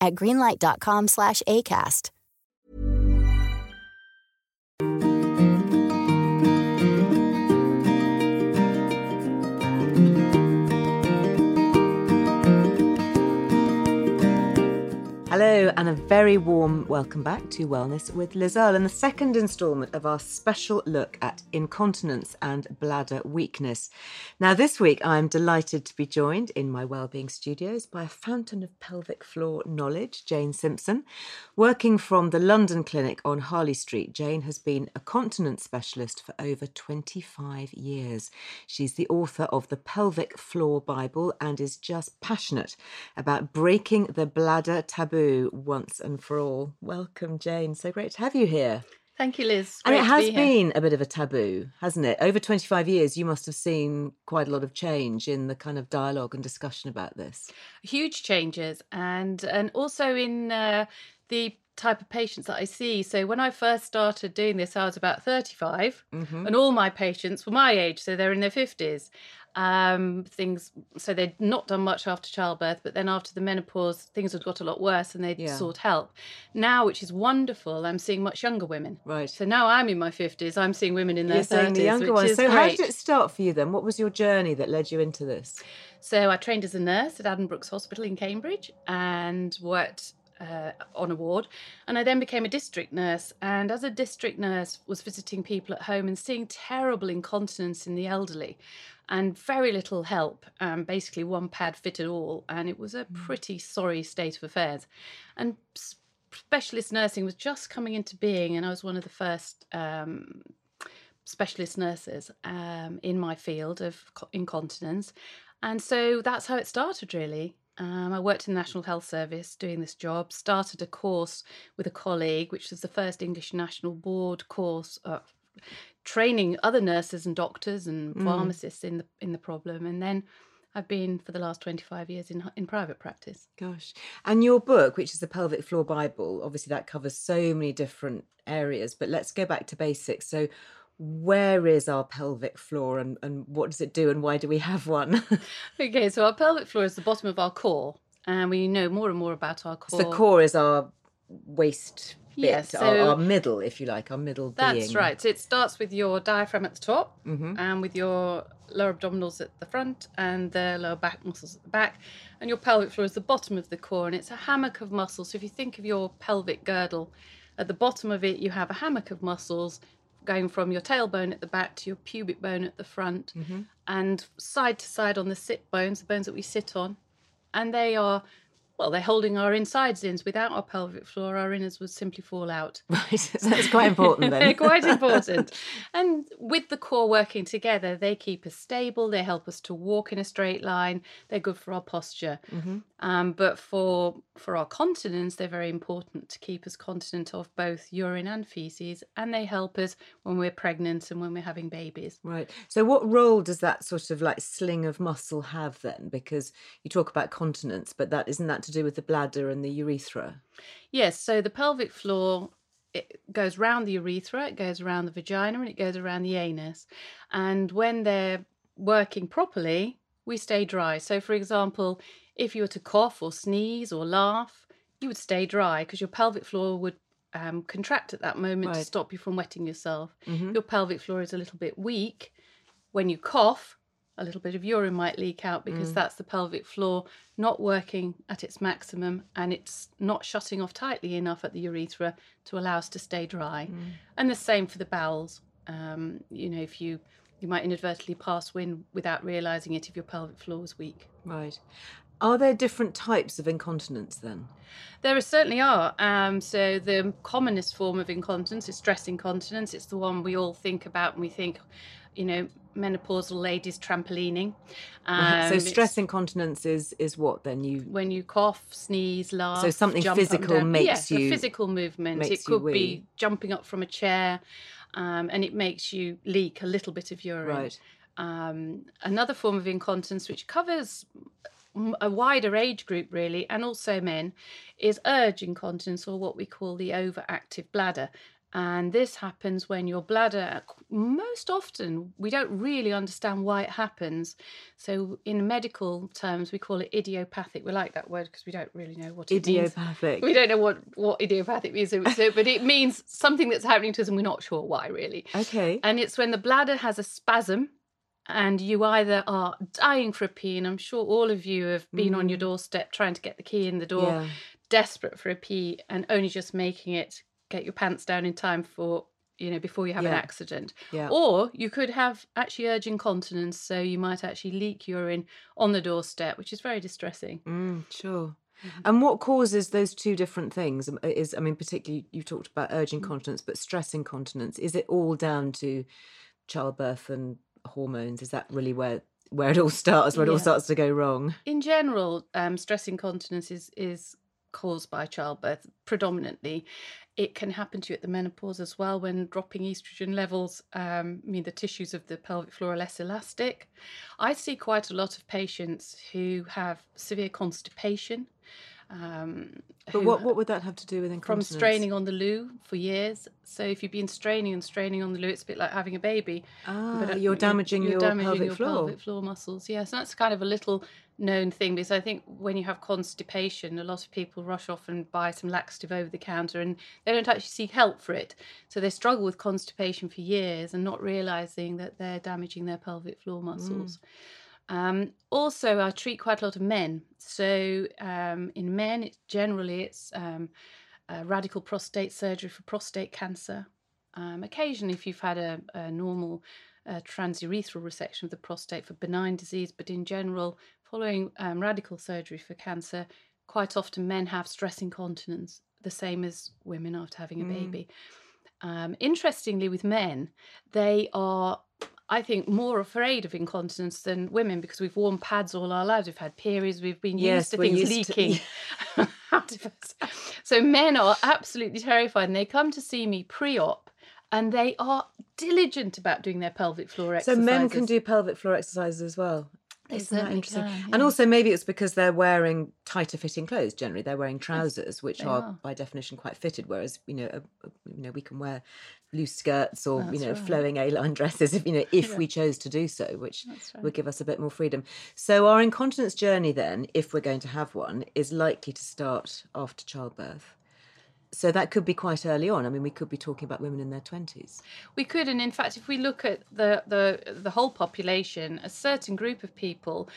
at greenlight.com/acast. Hello, and a very warm welcome back to Wellness with Liz Earle and the second instalment of our special look at incontinence and bladder weakness. Now, this week I'm delighted to be joined in my wellbeing studios by a fountain of pelvic floor knowledge, Jane Simpson. Working from the London Clinic on Harley Street, Jane has been a continence specialist for over 25 years. She's the author of the Pelvic Floor Bible and is just passionate about breaking the bladder taboo once and for all. Welcome, Jane. So great to have you here. Thank you, Liz. and it has be been a bit of a taboo, hasn't it? Over 25 years, you must have seen quite a lot of change in the kind of dialogue and discussion about this. huge changes, and and also in uh, the type of patients that I see. So when I first started doing this, I was about 35, Mm-hmm. and all my patients were my age, so they're in their 50s. Um, things so they'd not done much after childbirth, but then after the menopause, things had got a lot worse, and they'd Yeah. sought help. Now, which is wonderful, I'm seeing much younger women. Right. So now I'm in my 50s. I'm seeing women in their You're saying 30s, the younger ones. So, how did it start for you then? What was your journey that led you into this? So I trained as a nurse at Addenbrooke's Hospital in Cambridge and worked uh, on a ward. And I then became a district nurse. And as a district nurse, was visiting people at home and seeing terrible incontinence in the elderly, and very little help. Um, basically, one pad fitted all, and it was a pretty sorry state of affairs. And specialist nursing was just coming into being, and I was one of the first. Um, specialist nurses um, in my field of incontinence. And so that's how it started, really. Um, I worked in the National Health Service doing this job, started a course with a colleague, which was the first English National Board course. Uh, training other nurses and doctors and mm. pharmacists in the in the problem and then I've been for the last 25 years in in private practice. Gosh. And your book, which is the Pelvic Floor Bible, obviously that covers so many different areas, but let's go back to basics. So, where is our pelvic floor and, and what does it do and why do we have one? Okay, so our pelvic floor is the bottom of our core and we know more and more about our core. the core is our waist bit, Yes, our, so- our middle, if you like, our middle That's being. right. So it starts with your diaphragm at the top Mhm. and with your lower abdominals at the front and the lower back muscles at the back. And your pelvic floor is the bottom of the core and it's a hammock of muscles. So if you think of your pelvic girdle, at the bottom of it, you have a hammock of muscles going from your tailbone at the back to your pubic bone at the front and side to side on the sit bones, the bones that we sit on. And they are, well, they're holding our insides in. Without our pelvic floor, our innards would simply fall out. Right, so that's quite important then. They're quite important. And with the core working together, they keep us stable. They help us to walk in a straight line. They're good for our posture. Mm-hmm. Um, but for for our continence, they're very important to keep us continent of both urine and feces, and they help us when we're pregnant and when we're having babies. Right. So, what role does that sort of like sling of muscle have then? Because you talk about continence, but that isn't that to do with the bladder and the urethra? Yes, so the pelvic floor it goes around the urethra, it goes around the vagina, and it goes around the anus. And when they're working properly, we stay dry. So, for example, if you were to cough or sneeze or laugh, you would stay dry because your pelvic floor would um, contract at that moment to stop you from wetting yourself. Mhm. Your pelvic floor is a little bit weak. When you cough, a little bit of urine might leak out because that's the pelvic floor not working at its maximum and it's not shutting off tightly enough at the urethra to allow us to stay dry. And the same for the bowels. Um, you know, if you you might inadvertently pass wind without realizing it if your pelvic floor is weak. Right. Are there different types of incontinence then? There certainly are. Um, so the commonest form of incontinence is stress incontinence. It's the one we all think about and we think, you know, menopausal ladies trampolining. Right, so Um, stress incontinence is is what then you when you cough, sneeze, laugh. So something jump up and physical makes yes, a you- physical movement. It could be jumping up from a chair, um, and it makes you leak a little bit of urine. right. Um, another form of incontinence, which covers a wider age group really, and also men, is urge incontinence, or what we call the overactive bladder. And this happens when your bladder, most often, we don't really understand why it happens. So, in medical terms, we call it idiopathic. We like that word because we don't really know what it means. Idiopathic. We don't know what, what idiopathic means, so, but it means something that's happening to us and we're not sure why, really. Okay. And it's when the bladder has a spasm and you either are dying for a pee, and I'm sure all of you have been on your doorstep trying to get the key in the door, Mm. Yeah. desperate for a pee, and only just making it get your pants down in time for, you know, before you have an accident. Yeah. Or you could have actually urge incontinence, so you might actually leak urine on the doorstep, which is very distressing. Mm, sure. Mm-hmm. And what causes those two different things? Um, Is I mean, particularly you talked about urge Mm. incontinence, but stress incontinence. Is it all down to childbirth and hormones? Is that really where where it all starts? Where it all starts to go wrong? in general, um, stress incontinence is is caused by childbirth predominantly. It can happen to you at the menopause as well when dropping estrogen levels um, mean the tissues of the pelvic floor are less elastic. I see quite a lot of patients who have severe constipation. Um, But what what would that have to do with from straining on the loo for years. So if you've been straining and straining on the loo, it's a bit like having a baby. Ah, But, uh, you're damaging you're your damaging pelvic your floor. pelvic floor muscles. Yes, and that's kind of a little known thing because I think when you have constipation, a lot of people rush off and buy some laxative over the counter and they don't actually seek help for it. So they struggle with constipation for years and not realizing that they're damaging their pelvic floor muscles. Um, also, I treat quite a lot of men. So um, in men, it's generally it's um, radical prostate surgery for prostate cancer. Um, occasionally, if you've had a, a normal uh, transurethral resection of the prostate for benign disease, but in general, following um, radical surgery for cancer, quite often men have stress incontinence, the same as women after having a baby. Um, interestingly, with men, they are, I think, more afraid of incontinence than women because we've worn pads all our lives. We've had periods, we've been Yes, used to things used to- leaking out of us. So men are absolutely terrified and they come to see me pre op and they are diligent about doing their pelvic floor exercises. So men can do pelvic floor exercises as well. They Isn't that interesting? can, And also maybe it's because they're wearing tighter fitting clothes. Generally, they're wearing trousers, which are, are. by definition quite fitted. Whereas you know, a, a- you know, we can wear loose skirts or you know right. flowing A-line dresses if you know if Yeah. we chose to do so, which That's would give us a bit more freedom. So our incontinence journey, then, if we're going to have one, is likely to start after childbirth. So that could be quite early on. I mean, we could be talking about women in their twenties. We could, and in fact, if we look at the the the whole population, a certain group of people,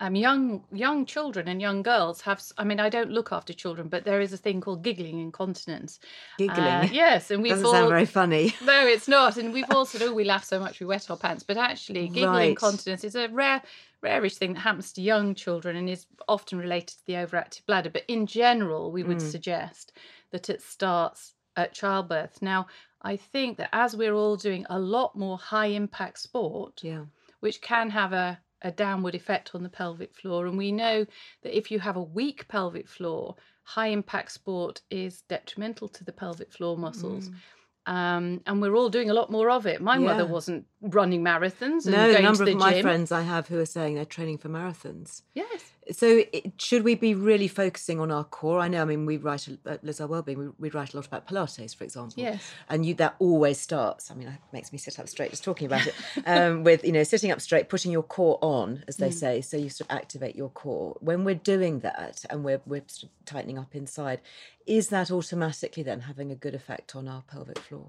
um, young young children and young girls have. I mean, I don't look after children, but there is a thing called giggling incontinence. Giggling. Uh, yes, and we've Doesn't all. sound very funny. No, it's not, and we've all said, "Oh, we laugh so much we wet our pants," but actually, giggling Right. incontinence is a rare, rarish thing that happens to young children and is often related to the overactive bladder. But in general, we Mm. would suggest that it starts at childbirth. Now, I think that as we're all doing a lot more high impact sport, Yeah. which can have a, a downward effect on the pelvic floor. And we know that if you have a weak pelvic floor, high impact sport is detrimental to the pelvic floor muscles. Um, and we're all doing a lot more of it. My mother Mm. Wasn't running marathons and No, the going number of my friends I have who are saying they're training for marathons. Yes. So, it, should we be really focusing on our core? I know. I mean, we write a- at Liz Earle Wellbeing. We, we write a lot about Pilates, for example. Yes. And you that always starts. I mean, it makes me sit up straight just talking about it. Um, with you know, sitting up straight, putting your core on, as Mm. they say, so you sort of activate your core. When we're doing that and we're we're sort of tightening up inside, is that automatically then having a good effect on our pelvic floor?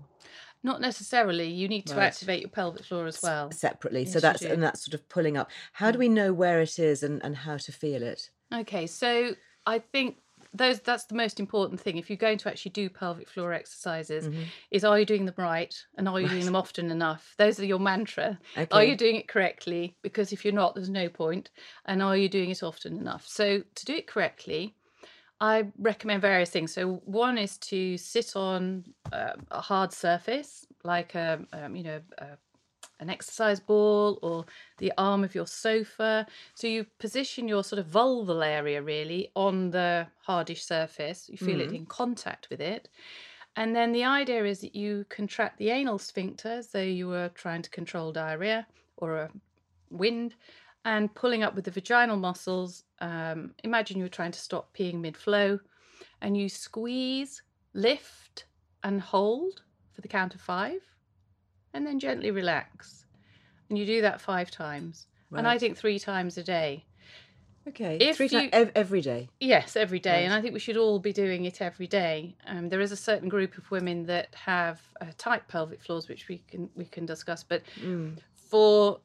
Not necessarily. You need to Right. activate your pelvic floor as well. separately. so Yes, you that's. Mm. and that's sort of pulling up. How do we know where it is and, and how to feel it? Okay, so I think those that's the most important thing. If you're going to actually do pelvic floor exercises, Mm-hmm. is are you doing them right and are you doing them often enough? Those are your mantra. okay. Are you doing it correctly? Because if you're not, there's no point. And are you doing it often enough? So to do it correctly, I recommend various things. So one is to sit on um, a hard surface, like a um, you know a, an exercise ball or the arm of your sofa. So you position your sort of vulval area really on the hardish surface. You feel it in contact with it. And then the idea is that you contract the anal sphincter, so you were trying to control diarrhea or a wind, and pulling up with the vaginal muscles. Um, imagine you're trying to stop peeing mid flow, and you squeeze, lift, and hold for the count of five, and then gently relax. And you do that five times. And I think three times a day. Okay, If three you- times every day. Yes, every day, and I think we should all be doing it every day. Um, there is a certain group of women that have uh, tight pelvic floors, which we can we can discuss. But Mm. for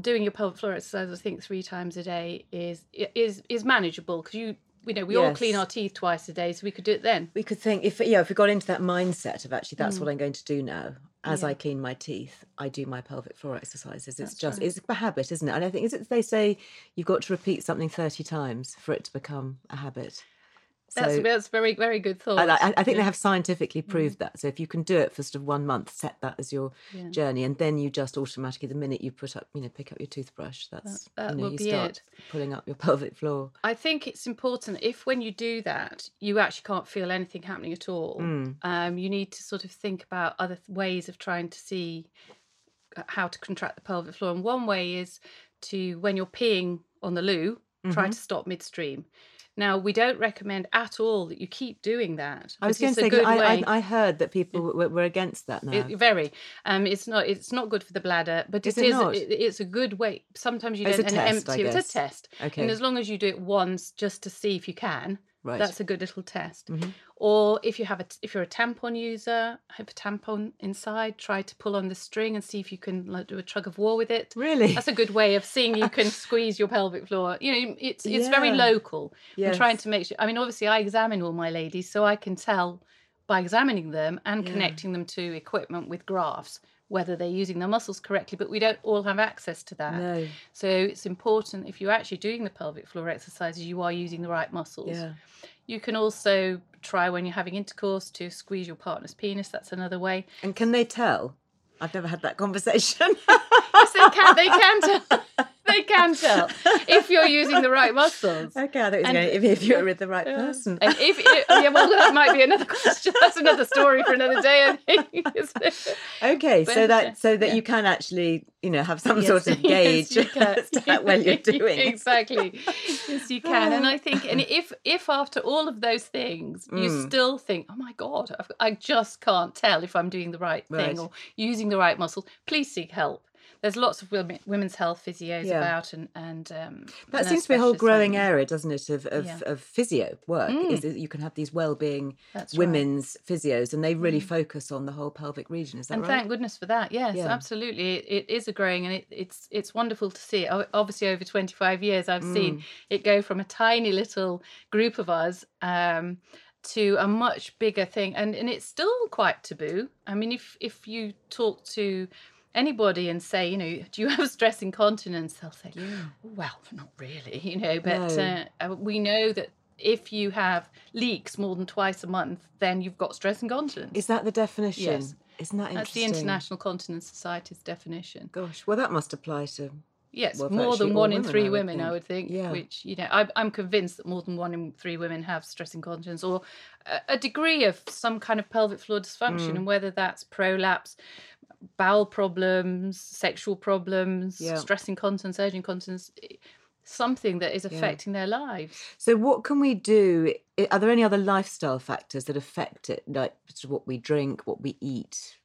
doing your pelvic floor exercise, I think three times a day is is is manageable because you you know we all clean our teeth twice a day, so we could do it then. We could think if yeah, if we got into that mindset of actually that's what I'm going to do now. As Mm. Yeah. I clean my teeth, I do my pelvic floor exercises. It's That's just right. it's a habit, isn't it? And I think is it they say you've got to repeat something thirty times for it to become a habit. That's So- that's very very good thought. I, I- I think they have scientifically Mm. proved that. So if you can do it for sort of one month, set that as your Yeah. journey, and then you just automatically, the minute you put up, you know, pick up your toothbrush, that's that you know, will you be start it. pulling up your pelvic floor. I think it's important if when you do that, you actually can't feel anything happening at all. Mm. Um, you need to sort of think about other th- ways of trying to see uh, how to contract the pelvic floor. And one way is to, when you're peeing on the loo, try Mm-hmm. to stop midstream. Now, we don't recommend at all that you keep doing that. I was going to say, good I. I, I heard that people were, were against that now. It, very. Um, it's not. It's not good for the bladder, but Is it it is. It, it's a good way. Sometimes you It's don't a and test, empty. It's a test. Okay. And as long as you do it once, just to see if you can, Right. Mm-hmm. that's a good little test. Or if you have a, if you're a tampon user, have a tampon inside. Try to pull on the string and see if you can like, do a tug of war with it. Really? That's a good way of seeing you can squeeze your pelvic floor. You know, it's it's very Yeah. local. I'm trying to make sure. I mean, obviously, I examine all my ladies, so I can tell by examining them and Yeah. connecting them to equipment with graphs whether they're using their muscles correctly. But we don't all have access to that. No. So it's important if you're actually doing the pelvic floor exercises, you are using the right muscles. Yeah. You can also try when you're having intercourse to squeeze your partner's penis. That's another way. And can they tell? I've never had that conversation. Yes, they can. They can tell. they can tell if you're using the right muscles. okay, I think And- if, if you're with the right person. And if it, yeah, well, that might be another question. That's another story for another day. I think. Okay, so that so that yeah. you can actually, you know, have some Yes, sort of yes, gauge you can. as to how well you're doing. exactly. Yes, you can. And I think, and if if after all of those things you Mm. still think, oh my god, I've, I just can't tell if I'm doing the right thing Right. or using the right muscles, please seek help. There's lots of women's health physios Yeah. about, and and um, That seems to be a whole growing area, doesn't it, of of, Yeah. Mm. of physio work? Is that you can have these well-being That's right. women's physios, and they really focus on the whole pelvic region. Is that and right? thank goodness for that. Yes, Yeah. absolutely. It, it is a growing, and it, it's it's wonderful to see. Obviously, over twenty five years, I've Mm. seen it go from a tiny little group of us um, to a much bigger thing, and and it's still quite taboo. I mean, if if you talk to anybody and say, you know, do you have stress incontinence? They'll say, well, not really, you know, but No. uh, uh, we know that. If you have leaks more than twice a month, then you've got stress incontinence. Is that the definition? Yes. Isn't that That's the? International Continence Society's definition. Gosh, well, that must apply to. Yes, Well, more than one in women, three I would women, I would think. Yeah. Which you know, I, I'm convinced that more than one in three women have stress incontinence or a, a degree of some kind of pelvic floor dysfunction, Mm. and whether that's prolapse, bowel problems, sexual problems, Yeah. stress incontinence, urgent incontinence, eh, i- something that is affecting their lives. So, what can we do? Are there any other lifestyle factors that affect it, like what we drink, what we eat?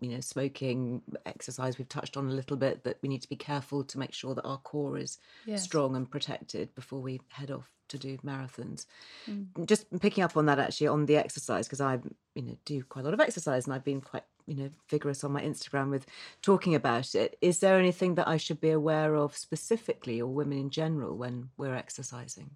You know, smoking, exercise. We've touched on a little bit, but we need to be careful to make sure that our core is Yes. strong and protected before we head off to do marathons. Mm. Just picking up on that actually on the exercise because I you know do quite a lot of exercise and I've been quite you know vigorous on my Instagram with talking about it. Is there anything that I should be aware of specifically or women in general when we're exercising?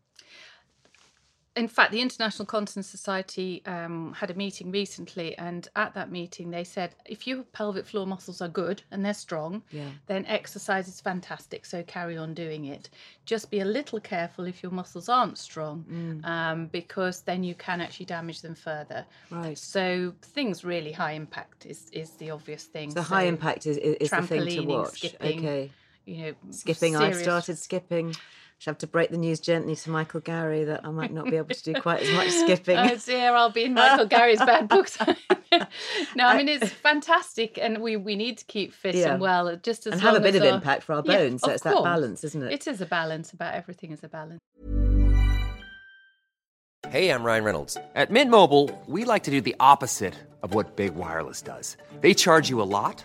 In fact, the International Continence Society um, had a meeting recently, and at that meeting, they said if your pelvic floor muscles are good and they're strong, Yeah. then exercise is fantastic. So carry on doing it. Just be a little careful if your muscles aren't strong, Mm. um, because then you can actually damage them further. Right. So things really high impact is is the obvious thing. The high impact is, is, the thing to watch. skipping, okay. You know, Skipping, I've started skipping. Shall have to break the news gently to Michael Gary that I might not be able to do quite as much skipping. Oh dear, I'll be in Michael Gary's bad books. no, I mean it's fantastic, and we we need to keep fit Yeah. and well, just as and have a long bit as of our- impact for our Yeah, bones. so of it's that balance, isn't it? It is a balance. About everything is a balance. Hey, I'm Ryan Reynolds. At Mint Mobile, we like to do the opposite of what Big Wireless does. They charge you a lot,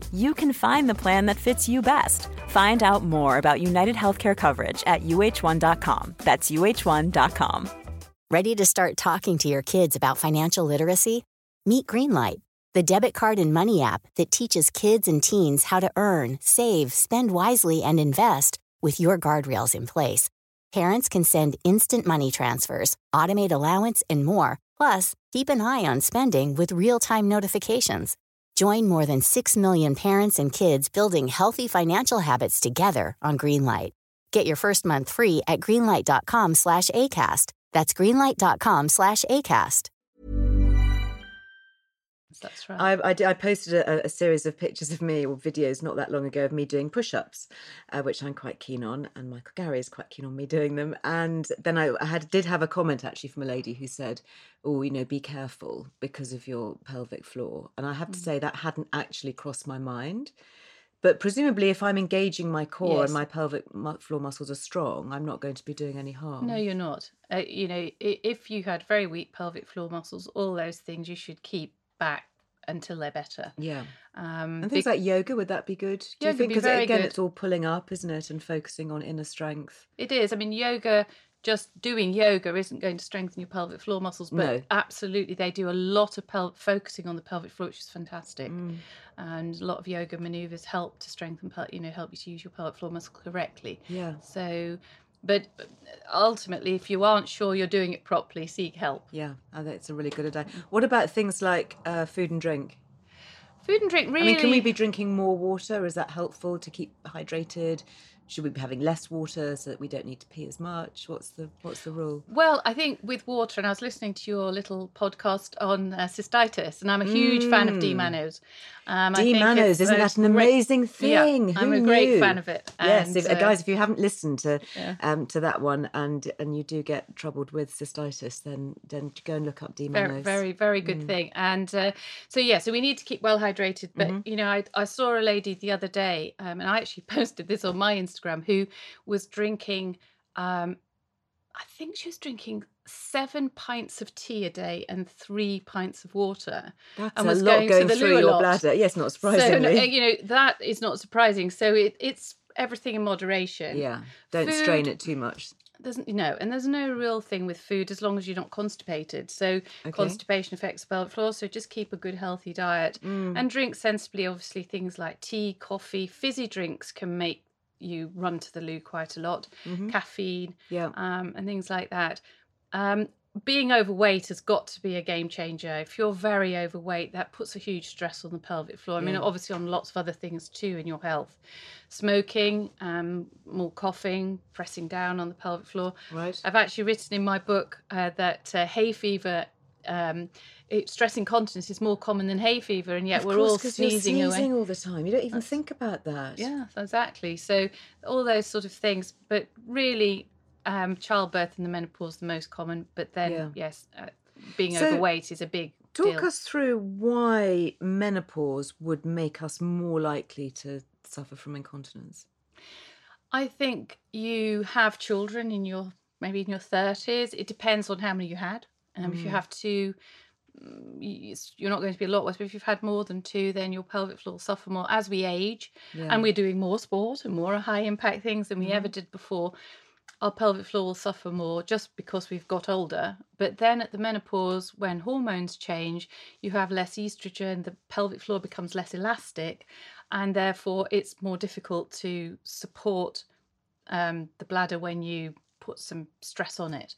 you can find the plan that fits you best. Find out more about United Healthcare coverage at uh1.com. That's uh1.com. Ready to start talking to your kids about financial literacy? Meet Greenlight, the debit card and money app that teaches kids and teens how to earn, save, spend wisely, and invest with your guardrails in place. Parents can send instant money transfers, automate allowance, and more. Plus, keep an eye on spending with real time notifications. Join more than 6 million parents and kids building healthy financial habits together on Greenlight. Get your first month free at greenlight.com slash ACAST. That's greenlight.com slash ACAST. That's right. I, I, did- I posted a, a series of pictures of me or videos not that long ago of me doing push-ups, uh, which I'm quite keen on, and Michael Gary is quite keen on me doing them. And then I, I had did have a comment actually from a lady who said, "Oh, you know, be careful because of your pelvic floor." And I have Mm. to say that hadn't actually crossed my mind. But presumably, if I'm engaging my core Yes. and my pelvic floor muscles are strong, I'm not going to be doing any harm. No, you're not. Uh, you know, if you had very weak pelvic floor muscles, all those things you should keep back until they're better. Yeah. Um, And things bec- like yoga, would that be good? Do you Yoga would think? Because very again, good. it's all pulling up, isn't it? And focusing on inner strength. It is. I mean, yoga, just doing yoga isn't going to strengthen your pelvic floor muscles, but No. absolutely they do a lot of pel- focusing on the pelvic floor, which is fantastic. Mm. And a lot of yoga maneuvers help to strengthen, pel- you know, help you to use your pelvic floor muscle correctly. Yeah. So, but ultimately, if you aren't sure you're doing it properly, seek help. Yeah, I think it's a really good idea. What about things like uh, food and drink? Food and drink really. I mean, can we be drinking more water? Is that helpful to keep hydrated? Should we be having less water so that we don't need to pee as much? What's the what's the rule? Well, I think with water, and I was listening to your little podcast on uh, cystitis, and I'm a huge fan of D-Mannose. Um, D it's isn't that an great- amazing Yeah, thing? I'm Who a great knew? fan of it. Yes, if, uh, guys, if you haven't listened to Yeah. um, to that one and and you do get troubled with cystitis, then then go and look up D very, Manos. very, very Mm. good thing. And uh, so, yeah, so we need to keep well hydrated. But, Mm-hmm. you know, I, I saw a lady the other day, um, and I actually posted this on my Instagram, who was drinking, um, I think she was drinking seven pints of tea a day and three pints of water. That's and a was lot going, going to the through a your lot. bladder. Yes, not So, surprisingly. no, you know, that is not surprising. So it, it's everything in moderation. yeah, don't strain it too much. There's you know, and there's no real thing with food as long as you're not constipated. So constipation affects the pelvic floor. So just keep a good healthy diet Mm. and drink sensibly. Obviously, things like tea, coffee, fizzy drinks can make you run to the loo quite a lot. Caffeine, Mm-hmm. Yeah. um, and things like that. Um, being overweight has got to be a game changer. If you're very overweight, that puts a huge stress on the pelvic floor. I mean, Yeah. obviously on lots of other things too in your health. Smoking, um, more coughing, pressing down on the pelvic floor. Right. I've actually written in my book uh, that uh, hay fever. Um, it, stress incontinence is more common than hay fever, and yet Of we're course, all 'cause you're sneezing away. all the time. You don't even think about that. Yeah, exactly. So all those sort of things, but really, um, childbirth and the menopause the most common. But then, Yeah. yes, uh, being So, overweight is a big Talk deal. us through why menopause would make us more likely to suffer from incontinence. I think you have children in your maybe in your thirties. It depends on how many you had. Um, If you Mm. have two, mm, you're not going to be a lot worse. But if you've had more than two, then your pelvic floor will suffer more as we age, Yeah. and we're doing more sport and more high impact things than we ever Mm-hmm. did before. Our pelvic floor will suffer more just because we've got older. But then at the menopause, when hormones change, you have less estrogen, the pelvic floor becomes less elastic, and therefore it's more difficult to support um, the bladder when you put some stress on it.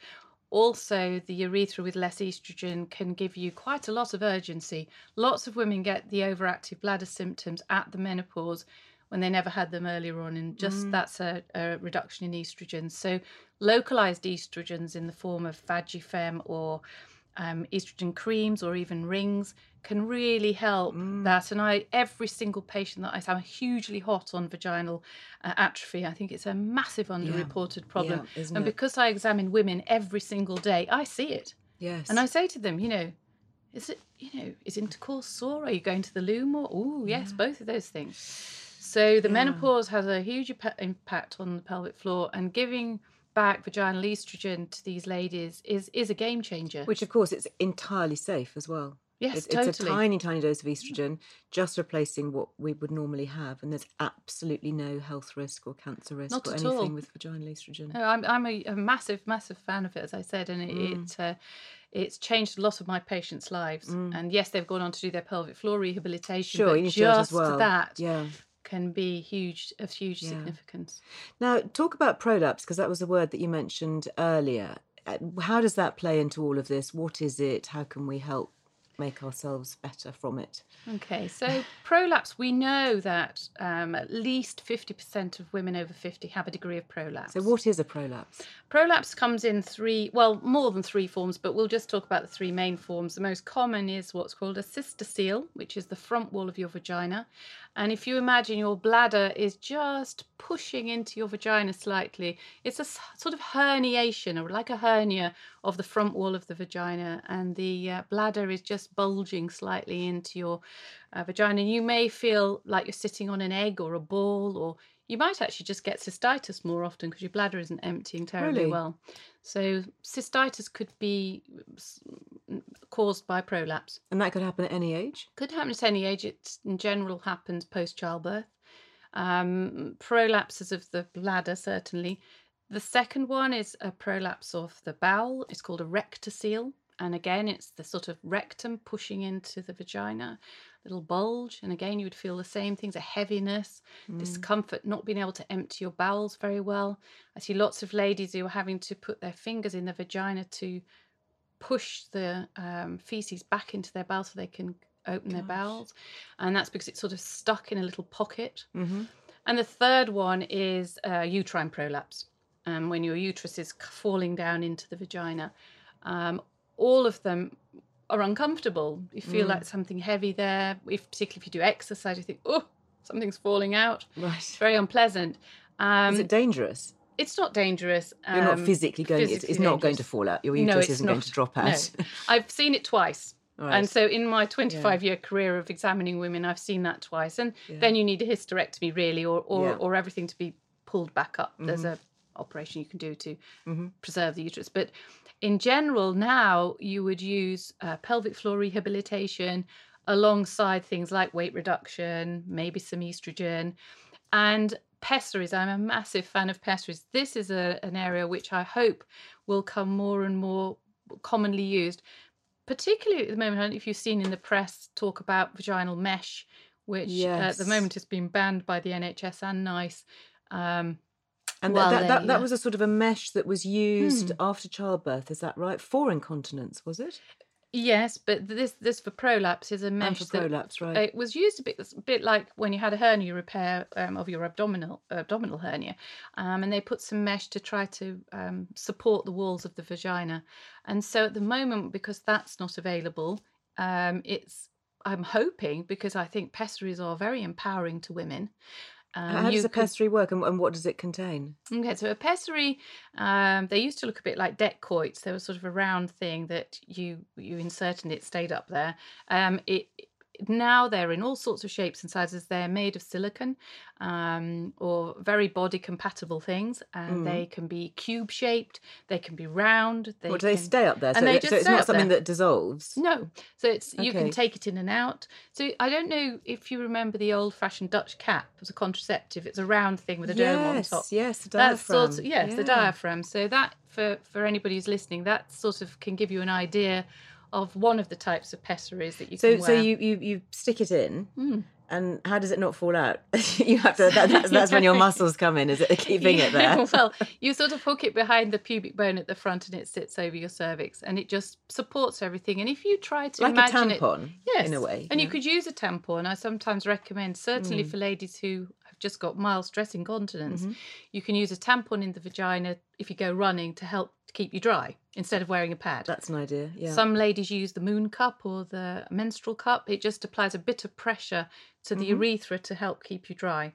Also, the urethra with less estrogen can give you quite a lot of urgency. Lots of women get the overactive bladder symptoms at the menopause when they never had them earlier on, and just that's a, a reduction in estrogen. So, localized estrogens in the form of Vagifem or um, estrogen creams or even rings can really help that. And I, every single patient that I see, I'm hugely hot on vaginal uh, atrophy. I think it's a massive underreported problem. Yeah, and it? because I examine women every single day, I see it. Yes. And I say to them, you know, is it, you know, is intercourse sore? Are you going to the loo more? Oh, yes, both of those things. So the menopause has a huge impa- impact on the pelvic floor, and giving back vaginal estrogen to these ladies is is a game changer. Which, of course, it's entirely safe as well. Yes, it's, it's a tiny, tiny dose of estrogen, just replacing what we would normally have, and there's absolutely no health risk or cancer risk Not or anything all. with vaginal estrogen. No, I'm I'm a, a massive, massive fan of it, as I said, and it, Mm. it uh, it's changed a lot of my patients' lives. And yes, they've gone on to do their pelvic floor rehabilitation. Sure, but you need that as just well. that Yeah. can be huge of huge Yeah. significance. Now, talk about prolapse because that was a word that you mentioned earlier. Uh, How does that play into all of this? What is it? How can we help make ourselves better from it? Okay, so prolapse, we know that um, at least 50% of women over 50 have a degree of prolapse. So, what is a prolapse? Prolapse comes in three, well, more than three forms, but we'll just talk about the three main forms. The most common is what's called a cystocele, which is the front wall of your vagina. And if you imagine your bladder is just pushing into your vagina slightly, it's a sort of herniation or like a hernia of the front wall of the vagina. And the uh, bladder is just bulging slightly into your uh, vagina. You may feel like you're sitting on an egg or a ball, or you might actually just get cystitis more often because your bladder isn't emptying terribly Really? well. So cystitis could be caused by prolapse. And that could happen at any age. Could happen at any age. It in general happens post childbirth. Um, prolapses of the bladder certainly. The second one is a prolapse of the bowel. It's called a rectocele. And again, it's the sort of rectum pushing into the vagina, little bulge. And again, you would feel the same things a heaviness, discomfort, not being able to empty your bowels very well. I see lots of ladies who are having to put their fingers in the vagina to push the um, feces back into their bowels so they can open their bowels. And that's because it's sort of stuck in a little pocket. Mm-hmm. And the third one is uh, uterine prolapse, um, when your uterus is falling down into the vagina. Um, all of them are uncomfortable. You feel like something heavy there. If particularly if you do exercise, you think, oh, something's falling out. Right. It's very unpleasant. Um, is it dangerous? it's not dangerous. You're not um, physically going. it's physically it's not going to fall out. Your No, uterus it's isn't going to drop out. No. I've seen it twice. Right. And so in my 25 year career of examining women, I've seen that twice. And then you need a hysterectomy really or or, Yeah. or everything to be pulled back up. There's a operation you can do to preserve the uterus. But in general, now you would use uh, pelvic floor rehabilitation alongside things like weight reduction, maybe some estrogen. And pessaries. I'm a massive fan of pessaries. This is a, an area which I hope will come more and more commonly used, particularly at the moment. I don't know if you've seen in the press talk about vaginal mesh, which uh, at the moment has been banned by the NHS and NICE. Um, And while that, that, that was a sort of a mesh that was used Hmm. after childbirth, is that right? For incontinence, was it? Yes, but this this for prolapse is a mesh And for that- prolapse, right. It was used a bit a bit like when you had a hernia repair um, of your abdominal abdominal hernia, um, and they put some mesh to try to um, support the walls of the vagina. And so at the moment, because that's not available, um, it's I'm hoping because I think pessaries are very empowering to women. Um, How does a could- pessary work and, and what does it contain? Okay, so a pessary, um, they used to look a bit like deck quoits. They were sort of a round thing that you you insert and it stayed up there. Um, it now they're in all sorts of shapes and sizes. They're made of silicon um, or very body compatible things, and they can be cube shaped. They can be round. They do they stay up there? and so, they just so it's not something there. that dissolves. No, so it's you can take it in and out. So I don't know if you remember the old-fashioned Dutch cap as a contraceptive. It's a round thing with a dome on top. yes, the That's sort of, diaphragm. yes, the diaphragm. So that for for anybody who's listening, that sort of can give you an idea of one of the types of pessaries that you So, so you, you you stick it in, Hmm. and how does it not fall out? you have to. That, that's, that's when your muscles come in. Is it keeping it there? well, you sort of hook it behind the pubic bone at the front, and it sits over your cervix, and it just supports everything. And if you try to like a imagine it, tampon, yes, in a way. and you could use a tampon. I sometimes recommend, certainly for ladies who have just got mild stress incontinence, you can use a tampon in the vagina if you go running to help keep you dry instead of wearing a pad. That's an idea. Yeah. Some ladies use the moon cup or the menstrual cup. It just applies a bit of pressure to Mm-hmm. the urethra to help keep you dry.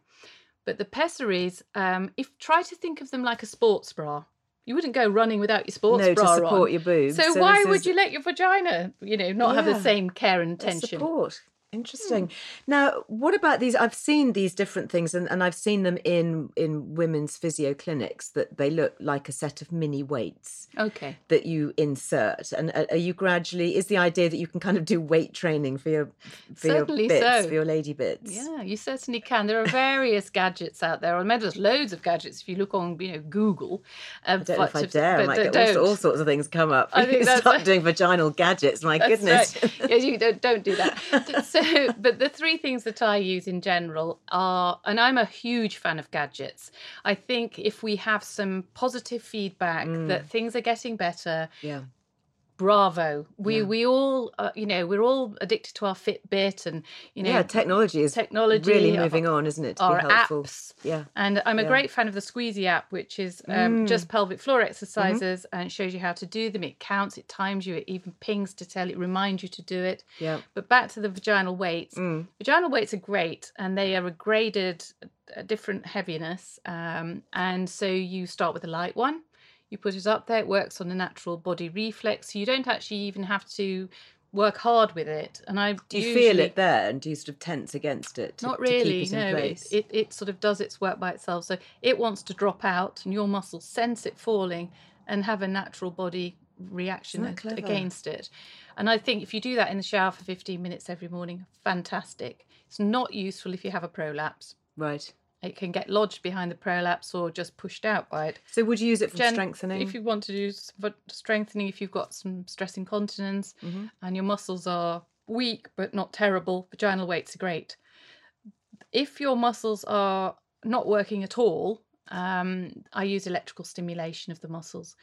But the pessaries, um, if try to think of them like a sports bra. You wouldn't go running without your sports No, to bra support on. your boobs. So, So why would is- you let your vagina, you know, not have the same care and It's attention? Support. Interesting. Now, what about these? I've seen these different things, and, and I've seen them in in women's physio clinics that they look like a set of mini weights Okay. that you insert. And are are you gradually? Is the idea that you can kind of do weight training for your for Certainly your bits, so. for your lady bits? Yeah, you certainly can. There are various gadgets out there. I mean, there's loads of gadgets if you look on, you know, Google. Um, I don't know if I dare. I might get all, don't. all sorts of things come up. I think start doing vaginal gadgets. My goodness. right. Yes, you don't, don't do that. so, but the three things that I use in general are, and I'm a huge fan of gadgets. I think if we have some positive feedback that mm. things are getting better, yeah. Bravo. We Yeah. we all, uh, you know, we're all addicted to our Fitbit and you know, yeah, technology is technology, really moving on, isn't it? To our be helpful. apps. Yeah. And I'm a Yeah. great fan of the Squeezy app, which is um, Mm. just pelvic floor Mm-hmm. exercises and it shows you how to do them. It counts, it times you, it even pings to tell it, reminds you to do it. Yeah. But back to the vaginal weights. Mm. Vaginal weights are great and they are a graded, a different heaviness. Um, and so you start with a light one, you put it up there, it works on a natural body reflex. So you don't actually even have to work hard with it. And I Do you feel it there, and do you sort of tense against it? To, not really. keep it no, it, place? it it sort of does its work by itself. So it wants to drop out, and your muscles sense it falling and have a natural body reaction against it. And I think if you do that in the shower for 15 minutes every morning, fantastic. It's not useful if you have a prolapse. right. It can get lodged behind the prolapse or just pushed out by it. So would you use it for Gen- strengthening? If you want to do for strengthening, if you've got some stress incontinence Mm-hmm. and your muscles are weak but not terrible, vaginal weights are great. If your muscles are not working at all, um, I use electrical stimulation of the muscles.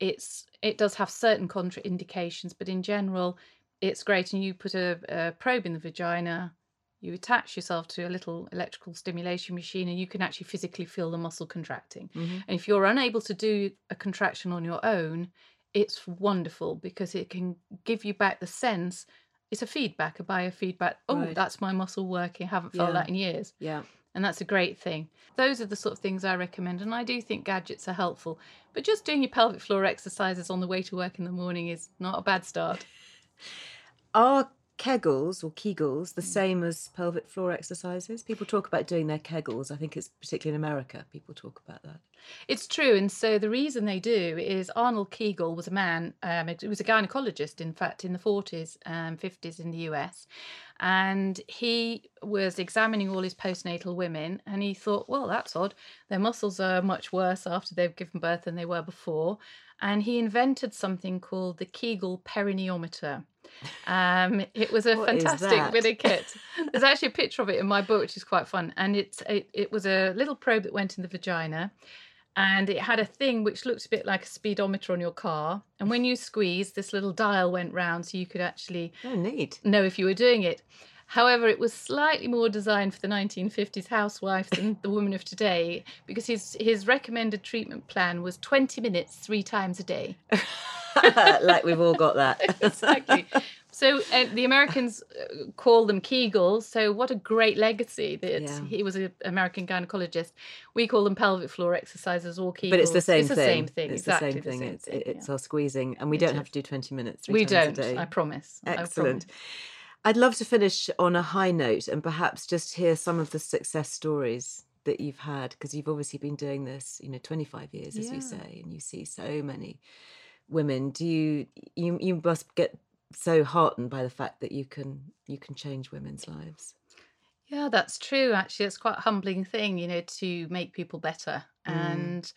It's it does have certain contraindications, but in general, it's great. And you put a, a probe in the vagina, you attach yourself to a little electrical stimulation machine, and you can actually physically feel the muscle contracting. Mm-hmm. And if you're unable to do a contraction on your own, it's wonderful because it can give you back the sense. It's a feedback, a biofeedback. Oh, Right. that's my muscle working. Haven't felt Yeah. that in years. yeah. And that's a great thing. Those are the sort of things I recommend. And I do think gadgets are helpful. But just doing your pelvic floor exercises on the way to work in the morning is not a bad start. Are Kegels or Kegels the same as pelvic floor exercises? People talk about doing their Kegels. I think it's particularly in America. People talk about that. It's true, and so the reason they do is Arnold Kegel was a man. Um, he was a gynecologist, in fact, in the forties and fifties in the US, and he was examining all his postnatal women, and he thought, well, that's odd. Their muscles are much worse after they've given birth than they were before, and he invented something called the Kegel perineometer. Um, it was a fantastic of kit. There's actually a picture of it in my book, which is quite fun. And it's it, it was a little probe that went in the vagina, and it had a thing which looked a bit like a speedometer on your car. And when you squeezed, this little dial went round, so you could actually Oh, neat. know if you were doing it. However, it was slightly more designed for the 1950s housewife than the woman of today because his his recommended treatment plan was 20 minutes three times a day. like we've all got that. exactly. So uh, the Americans uh, call them Kegels. So what a great legacy that Yeah. he was an American gynecologist. We call them pelvic floor exercises or Kegels. But it's the same It's the thing. same thing. It's exactly the same thing. it's thing, it's yeah. our squeezing, and we It don't is. have to do twenty minutes. Three we times don't. A day. I promise. I Excellent. promise. I'd love to finish on a high note and perhaps just hear some of the success stories that you've had because you've obviously been doing this, you know, 25 years, as Yeah. you say, and you see so many women. Do you you you must get so heartened by the fact that you can you can change women's lives? Yeah, that's true. Actually, it's quite a humbling thing, you know, to make people better. Mm. And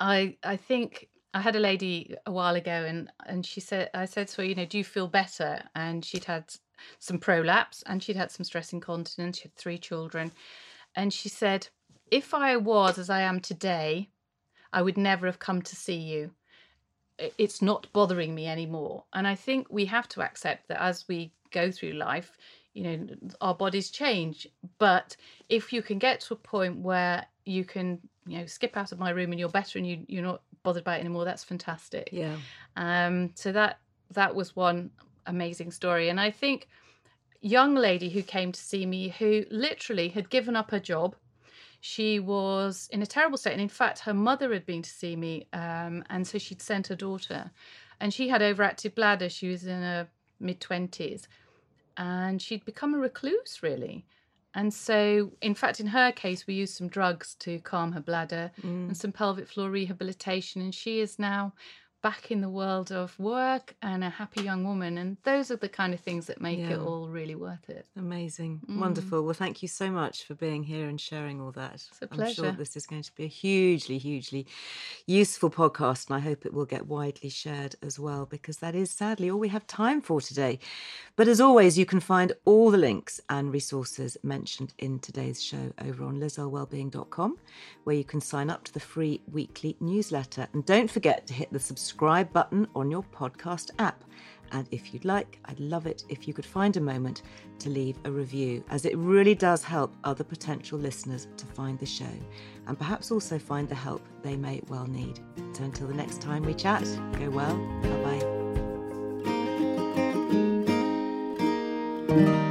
I, I think I had a lady a while ago, and and she said, I said to her, you know, do you feel better? And she'd had some prolapse, and she'd had some stress incontinence. She had three children, and she said, if I was as I am today, I would never have come to see you. It's not bothering me anymore. And I think we have to accept that as we go through life, you know, our bodies change. But if you can get to a point where you can, you know, skip out of my room and you're better and you, you're not bothered by it anymore, that's fantastic. Yeah. Um, so that that was one amazing story, and I think young lady who came to see me who literally had given up her job. She was in a terrible state, and in fact, her mother had been to see me, um, and so she'd sent her daughter, and she had overactive bladder. She was in her mid twenties, and she'd become a recluse really. And so, in fact, in her case, we used some drugs to calm her bladder and some pelvic floor rehabilitation. And she is now back in the world of work and a happy young woman. And those are the kind of things that make Yeah. it all really worth it. Amazing. Mm. Wonderful. Well, thank you so much for being here and sharing all that. It's a I'm sure pleasure. this is going to be a hugely, hugely useful podcast, and I hope it will get widely shared as well, because that is sadly all we have time for today. But as always, you can find all the links and resources mentioned in today's show over on lizearlewellbeing.com, where you can sign up to the free weekly newsletter. And don't forget to hit the subscribe button on your podcast app. And if you'd like, I'd love it if you could find a moment to leave a review, as it really does help other potential listeners to find the show and perhaps also find the help they may well need. So until the next time we chat, go well. Bye bye.